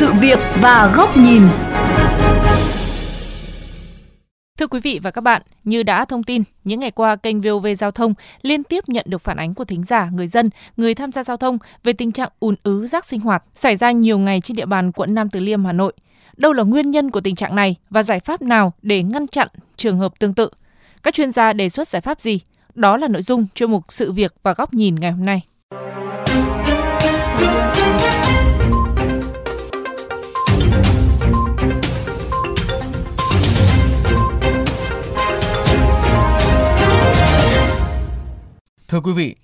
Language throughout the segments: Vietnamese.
sự việc và góc nhìn. Thưa quý vị và các bạn, như đã thông tin, những ngày qua kênh VOV Giao thông liên tiếp nhận được phản ánh của thính giả, người dân, người tham gia giao thông về tình trạng ùn ứ rác sinh hoạt xảy ra nhiều ngày trên địa bàn quận Nam Từ Liêm, Hà Nội. Đâu là nguyên nhân của tình trạng này và giải pháp nào để ngăn chặn trường hợp tương tự? Các chuyên gia đề xuất giải pháp gì? Đó là nội dung chuyên mục Sự việc và góc nhìn ngày hôm nay. Thưa quý vị,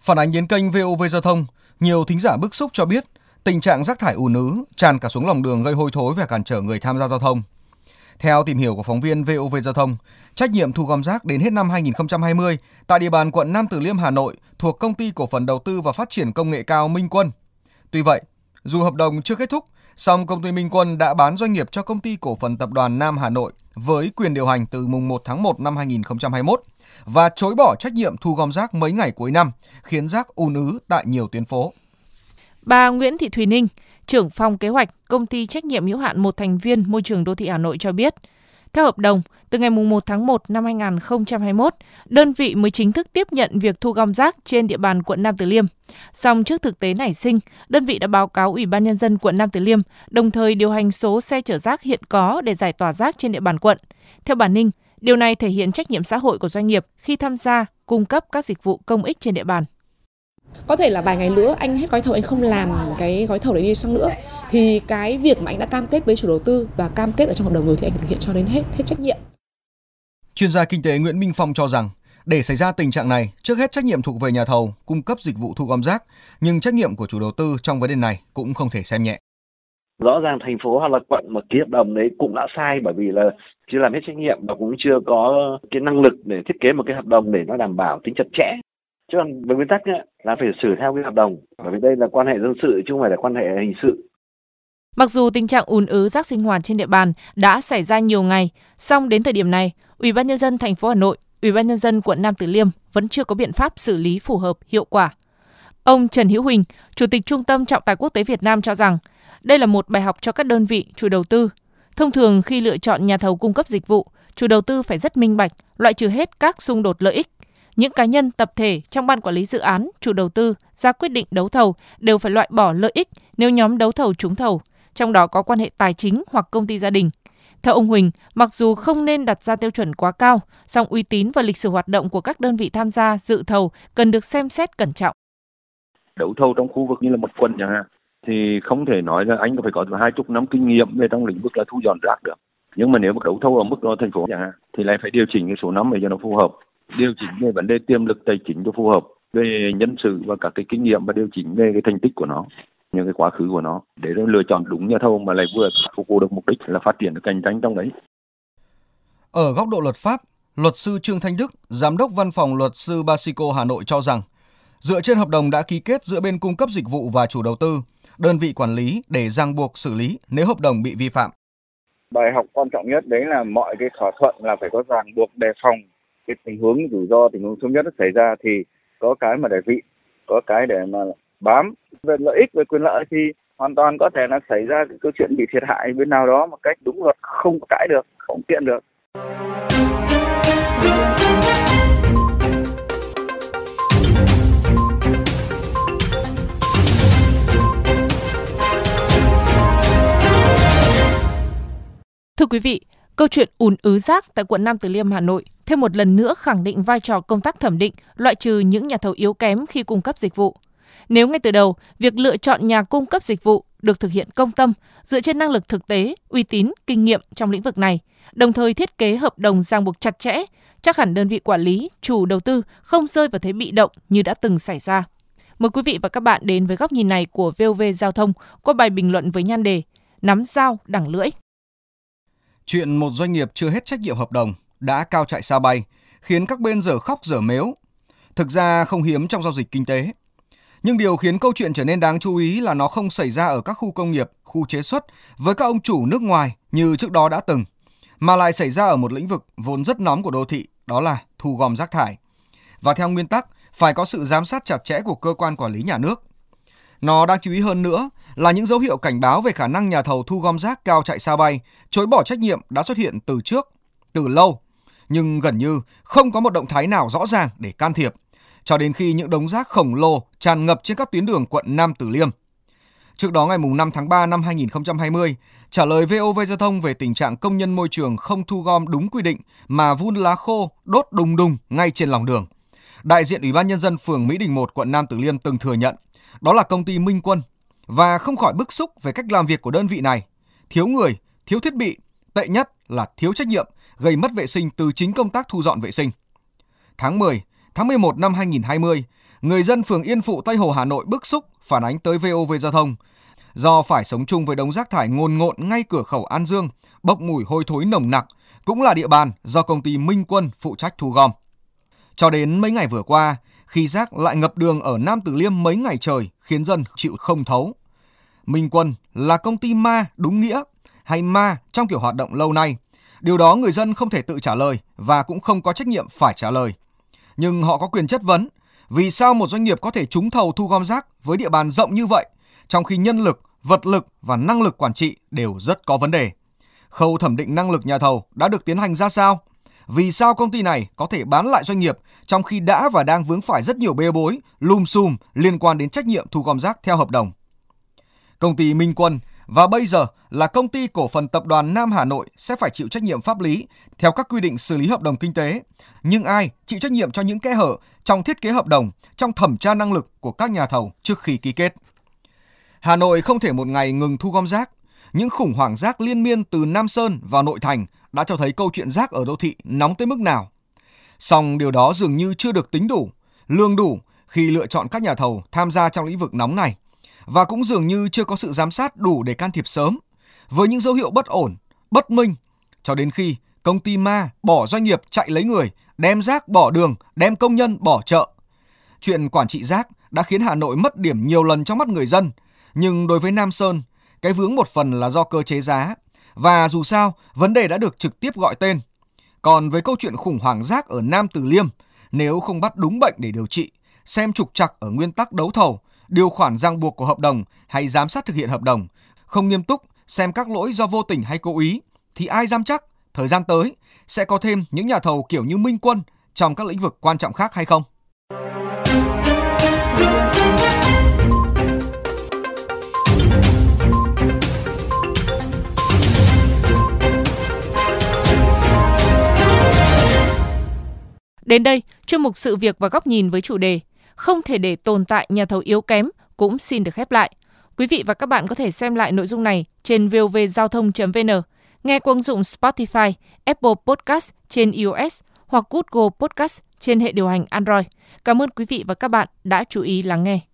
phản ánh đến kênh VOV Giao thông, nhiều thính giả bức xúc cho biết tình trạng rác thải ùn ứ tràn cả xuống lòng đường gây hôi thối và cản trở người tham gia giao thông. Theo tìm hiểu của phóng viên VOV Giao thông, trách nhiệm thu gom rác đến hết năm 2020 tại địa bàn quận Nam Từ Liêm Hà Nội thuộc công ty cổ phần đầu tư và phát triển công nghệ cao Minh Quân. Tuy vậy, dù hợp đồng chưa kết thúc, song công ty Minh Quân đã bán doanh nghiệp cho công ty cổ phần tập đoàn Nam Hà Nội với quyền điều hành từ mùng 1 tháng 1 năm 2021 và chối bỏ trách nhiệm thu gom rác mấy ngày cuối năm, khiến rác ùn ứ tại nhiều tuyến phố. Bà Nguyễn Thị Thùy Ninh, trưởng phòng kế hoạch công ty trách nhiệm hữu hạn một thành viên môi trường đô thị Hà Nội cho biết, theo hợp đồng, từ ngày 1 tháng 1 năm 2021, đơn vị mới chính thức tiếp nhận việc thu gom rác trên địa bàn quận Nam Từ Liêm. Song trước thực tế nảy sinh, đơn vị đã báo cáo Ủy ban Nhân dân quận Nam Từ Liêm, đồng thời điều hành số xe chở rác hiện có để giải tỏa rác trên địa bàn quận. Theo bà Ninh, điều này thể hiện trách nhiệm xã hội của doanh nghiệp khi tham gia cung cấp các dịch vụ công ích trên địa bàn có thể là vài ngày nữa anh hết gói thầu anh không làm cái gói thầu đấy đi sang nữa thì cái việc mà anh đã cam kết với chủ đầu tư và cam kết ở trong hợp đồng rồi thì anh thực hiện cho đến hết hết trách nhiệm. Chuyên gia kinh tế Nguyễn Minh Phong cho rằng để xảy ra tình trạng này, trước hết trách nhiệm thuộc về nhà thầu cung cấp dịch vụ thu gom rác, nhưng trách nhiệm của chủ đầu tư trong vấn đề này cũng không thể xem nhẹ. Rõ ràng thành phố hoặc là quận mà ký hợp đồng đấy cũng đã sai bởi vì là chưa làm hết trách nhiệm và cũng chưa có cái năng lực để thiết kế một cái hợp đồng để nó đảm bảo tính chặt chẽ. Chứ còn với nguyên tắc ấy, là phải xử theo cái hợp đồng. Bởi vì đây là quan hệ dân sự chứ không phải là quan hệ hình sự. Mặc dù tình trạng ùn ứ rác sinh hoạt trên địa bàn đã xảy ra nhiều ngày, song đến thời điểm này, Ủy ban nhân dân thành phố Hà Nội, Ủy ban nhân dân quận Nam Từ Liêm vẫn chưa có biện pháp xử lý phù hợp, hiệu quả. Ông Trần Hữu Huỳnh, Chủ tịch Trung tâm Trọng tài Quốc tế Việt Nam cho rằng, đây là một bài học cho các đơn vị chủ đầu tư. Thông thường khi lựa chọn nhà thầu cung cấp dịch vụ, chủ đầu tư phải rất minh bạch, loại trừ hết các xung đột lợi ích những cá nhân, tập thể trong ban quản lý dự án, chủ đầu tư ra quyết định đấu thầu đều phải loại bỏ lợi ích nếu nhóm đấu thầu trúng thầu, trong đó có quan hệ tài chính hoặc công ty gia đình. Theo ông Huỳnh, mặc dù không nên đặt ra tiêu chuẩn quá cao, song uy tín và lịch sử hoạt động của các đơn vị tham gia dự thầu cần được xem xét cẩn trọng. Đấu thầu trong khu vực như là một quận chẳng hạn, thì không thể nói là anh có phải có hai chục năm kinh nghiệm về trong lĩnh vực là thu dọn rác được. Nhưng mà nếu mà đấu thầu ở mức độ thành phố chẳng hạn, thì lại phải điều chỉnh cái số năm để cho nó phù hợp điều chỉnh về vấn đề tiềm lực tài chính cho phù hợp về nhân sự và các cái kinh nghiệm và điều chỉnh về cái thành tích của nó những cái quá khứ của nó để lựa chọn đúng nhà thầu mà lại vừa phục vụ được mục đích là phát triển được cạnh tranh trong đấy. Ở góc độ luật pháp, luật sư Trương Thanh Đức, giám đốc văn phòng luật sư Basico Hà Nội cho rằng, dựa trên hợp đồng đã ký kết giữa bên cung cấp dịch vụ và chủ đầu tư, đơn vị quản lý để ràng buộc xử lý nếu hợp đồng bị vi phạm. Bài học quan trọng nhất đấy là mọi cái thỏa thuận là phải có ràng buộc đề phòng cái tình huống rủi ro, tình huống xấu nhất xảy ra thì có cái mà để vị, có cái để mà bám về lợi ích, về quyền lợi thì hoàn toàn có thể là xảy ra cái câu chuyện bị thiệt hại bên nào đó một cách đúng luật, không cãi được, không kiện được Thưa quý vị, Câu chuyện ùn ứ rác tại quận Nam Từ Liêm Hà Nội thêm một lần nữa khẳng định vai trò công tác thẩm định, loại trừ những nhà thầu yếu kém khi cung cấp dịch vụ. Nếu ngay từ đầu, việc lựa chọn nhà cung cấp dịch vụ được thực hiện công tâm, dựa trên năng lực thực tế, uy tín, kinh nghiệm trong lĩnh vực này, đồng thời thiết kế hợp đồng ràng buộc chặt chẽ, chắc hẳn đơn vị quản lý, chủ đầu tư không rơi vào thế bị động như đã từng xảy ra. Mời quý vị và các bạn đến với góc nhìn này của VOV Giao thông qua bài bình luận với nhan đề Nắm dao đẳng lưỡi. Chuyện một doanh nghiệp chưa hết trách nhiệm hợp đồng đã cao chạy xa bay, khiến các bên dở khóc dở mếu. Thực ra không hiếm trong giao dịch kinh tế. Nhưng điều khiến câu chuyện trở nên đáng chú ý là nó không xảy ra ở các khu công nghiệp, khu chế xuất với các ông chủ nước ngoài như trước đó đã từng, mà lại xảy ra ở một lĩnh vực vốn rất nóng của đô thị, đó là thu gom rác thải. Và theo nguyên tắc, phải có sự giám sát chặt chẽ của cơ quan quản lý nhà nước. Nó đáng chú ý hơn nữa là những dấu hiệu cảnh báo về khả năng nhà thầu thu gom rác cao chạy xa bay, chối bỏ trách nhiệm đã xuất hiện từ trước, từ lâu, nhưng gần như không có một động thái nào rõ ràng để can thiệp, cho đến khi những đống rác khổng lồ tràn ngập trên các tuyến đường quận Nam Từ Liêm. Trước đó ngày 5 tháng 3 năm 2020, trả lời VOV Giao thông về tình trạng công nhân môi trường không thu gom đúng quy định mà vun lá khô đốt đùng đùng ngay trên lòng đường. Đại diện Ủy ban Nhân dân phường Mỹ Đình 1 quận Nam Từ Liêm từng thừa nhận đó là công ty Minh Quân và không khỏi bức xúc về cách làm việc của đơn vị này. Thiếu người, thiếu thiết bị, tệ nhất là thiếu trách nhiệm, gây mất vệ sinh từ chính công tác thu dọn vệ sinh. Tháng 10, tháng 11 năm 2020, người dân phường Yên Phụ, Tây Hồ, Hà Nội bức xúc phản ánh tới VOV Giao thông do phải sống chung với đống rác thải ngồn ngộn ngay cửa khẩu An Dương, bốc mùi hôi thối nồng nặc, cũng là địa bàn do công ty Minh Quân phụ trách thu gom. Cho đến mấy ngày vừa qua, khi rác lại ngập đường ở Nam Từ Liêm mấy ngày trời khiến dân chịu không thấu. Minh Quân là công ty ma đúng nghĩa hay ma trong kiểu hoạt động lâu nay. Điều đó người dân không thể tự trả lời và cũng không có trách nhiệm phải trả lời. Nhưng họ có quyền chất vấn vì sao một doanh nghiệp có thể trúng thầu thu gom rác với địa bàn rộng như vậy trong khi nhân lực, vật lực và năng lực quản trị đều rất có vấn đề. Khâu thẩm định năng lực nhà thầu đã được tiến hành ra sao? Vì sao công ty này có thể bán lại doanh nghiệp trong khi đã và đang vướng phải rất nhiều bê bối, lùm xùm liên quan đến trách nhiệm thu gom rác theo hợp đồng? Công ty Minh Quân và bây giờ là công ty cổ phần tập đoàn Nam Hà Nội sẽ phải chịu trách nhiệm pháp lý theo các quy định xử lý hợp đồng kinh tế. Nhưng ai chịu trách nhiệm cho những kẽ hở trong thiết kế hợp đồng, trong thẩm tra năng lực của các nhà thầu trước khi ký kết? Hà Nội không thể một ngày ngừng thu gom rác. Những khủng hoảng rác liên miên từ Nam Sơn vào nội thành đã cho thấy câu chuyện rác ở đô thị nóng tới mức nào. Song điều đó dường như chưa được tính đủ, lương đủ khi lựa chọn các nhà thầu tham gia trong lĩnh vực nóng này và cũng dường như chưa có sự giám sát đủ để can thiệp sớm với những dấu hiệu bất ổn, bất minh cho đến khi công ty ma bỏ doanh nghiệp chạy lấy người, đem rác bỏ đường, đem công nhân bỏ chợ. Chuyện quản trị rác đã khiến Hà Nội mất điểm nhiều lần trong mắt người dân nhưng đối với Nam Sơn, cái vướng một phần là do cơ chế giá. Và dù sao, vấn đề đã được trực tiếp gọi tên. Còn với câu chuyện khủng hoảng rác ở Nam Từ Liêm, nếu không bắt đúng bệnh để điều trị, xem trục trặc ở nguyên tắc đấu thầu, điều khoản ràng buộc của hợp đồng hay giám sát thực hiện hợp đồng, không nghiêm túc xem các lỗi do vô tình hay cố ý, thì ai dám chắc thời gian tới sẽ có thêm những nhà thầu kiểu như Minh Quân trong các lĩnh vực quan trọng khác hay không? Đến đây, chuyên mục sự việc và góc nhìn với chủ đề Không thể để tồn tại nhà thầu yếu kém cũng xin được khép lại. Quý vị và các bạn có thể xem lại nội dung này trên vovgiao thông.vn, nghe qua ứng dụng Spotify, Apple Podcast trên iOS hoặc Google Podcast trên hệ điều hành Android. Cảm ơn quý vị và các bạn đã chú ý lắng nghe.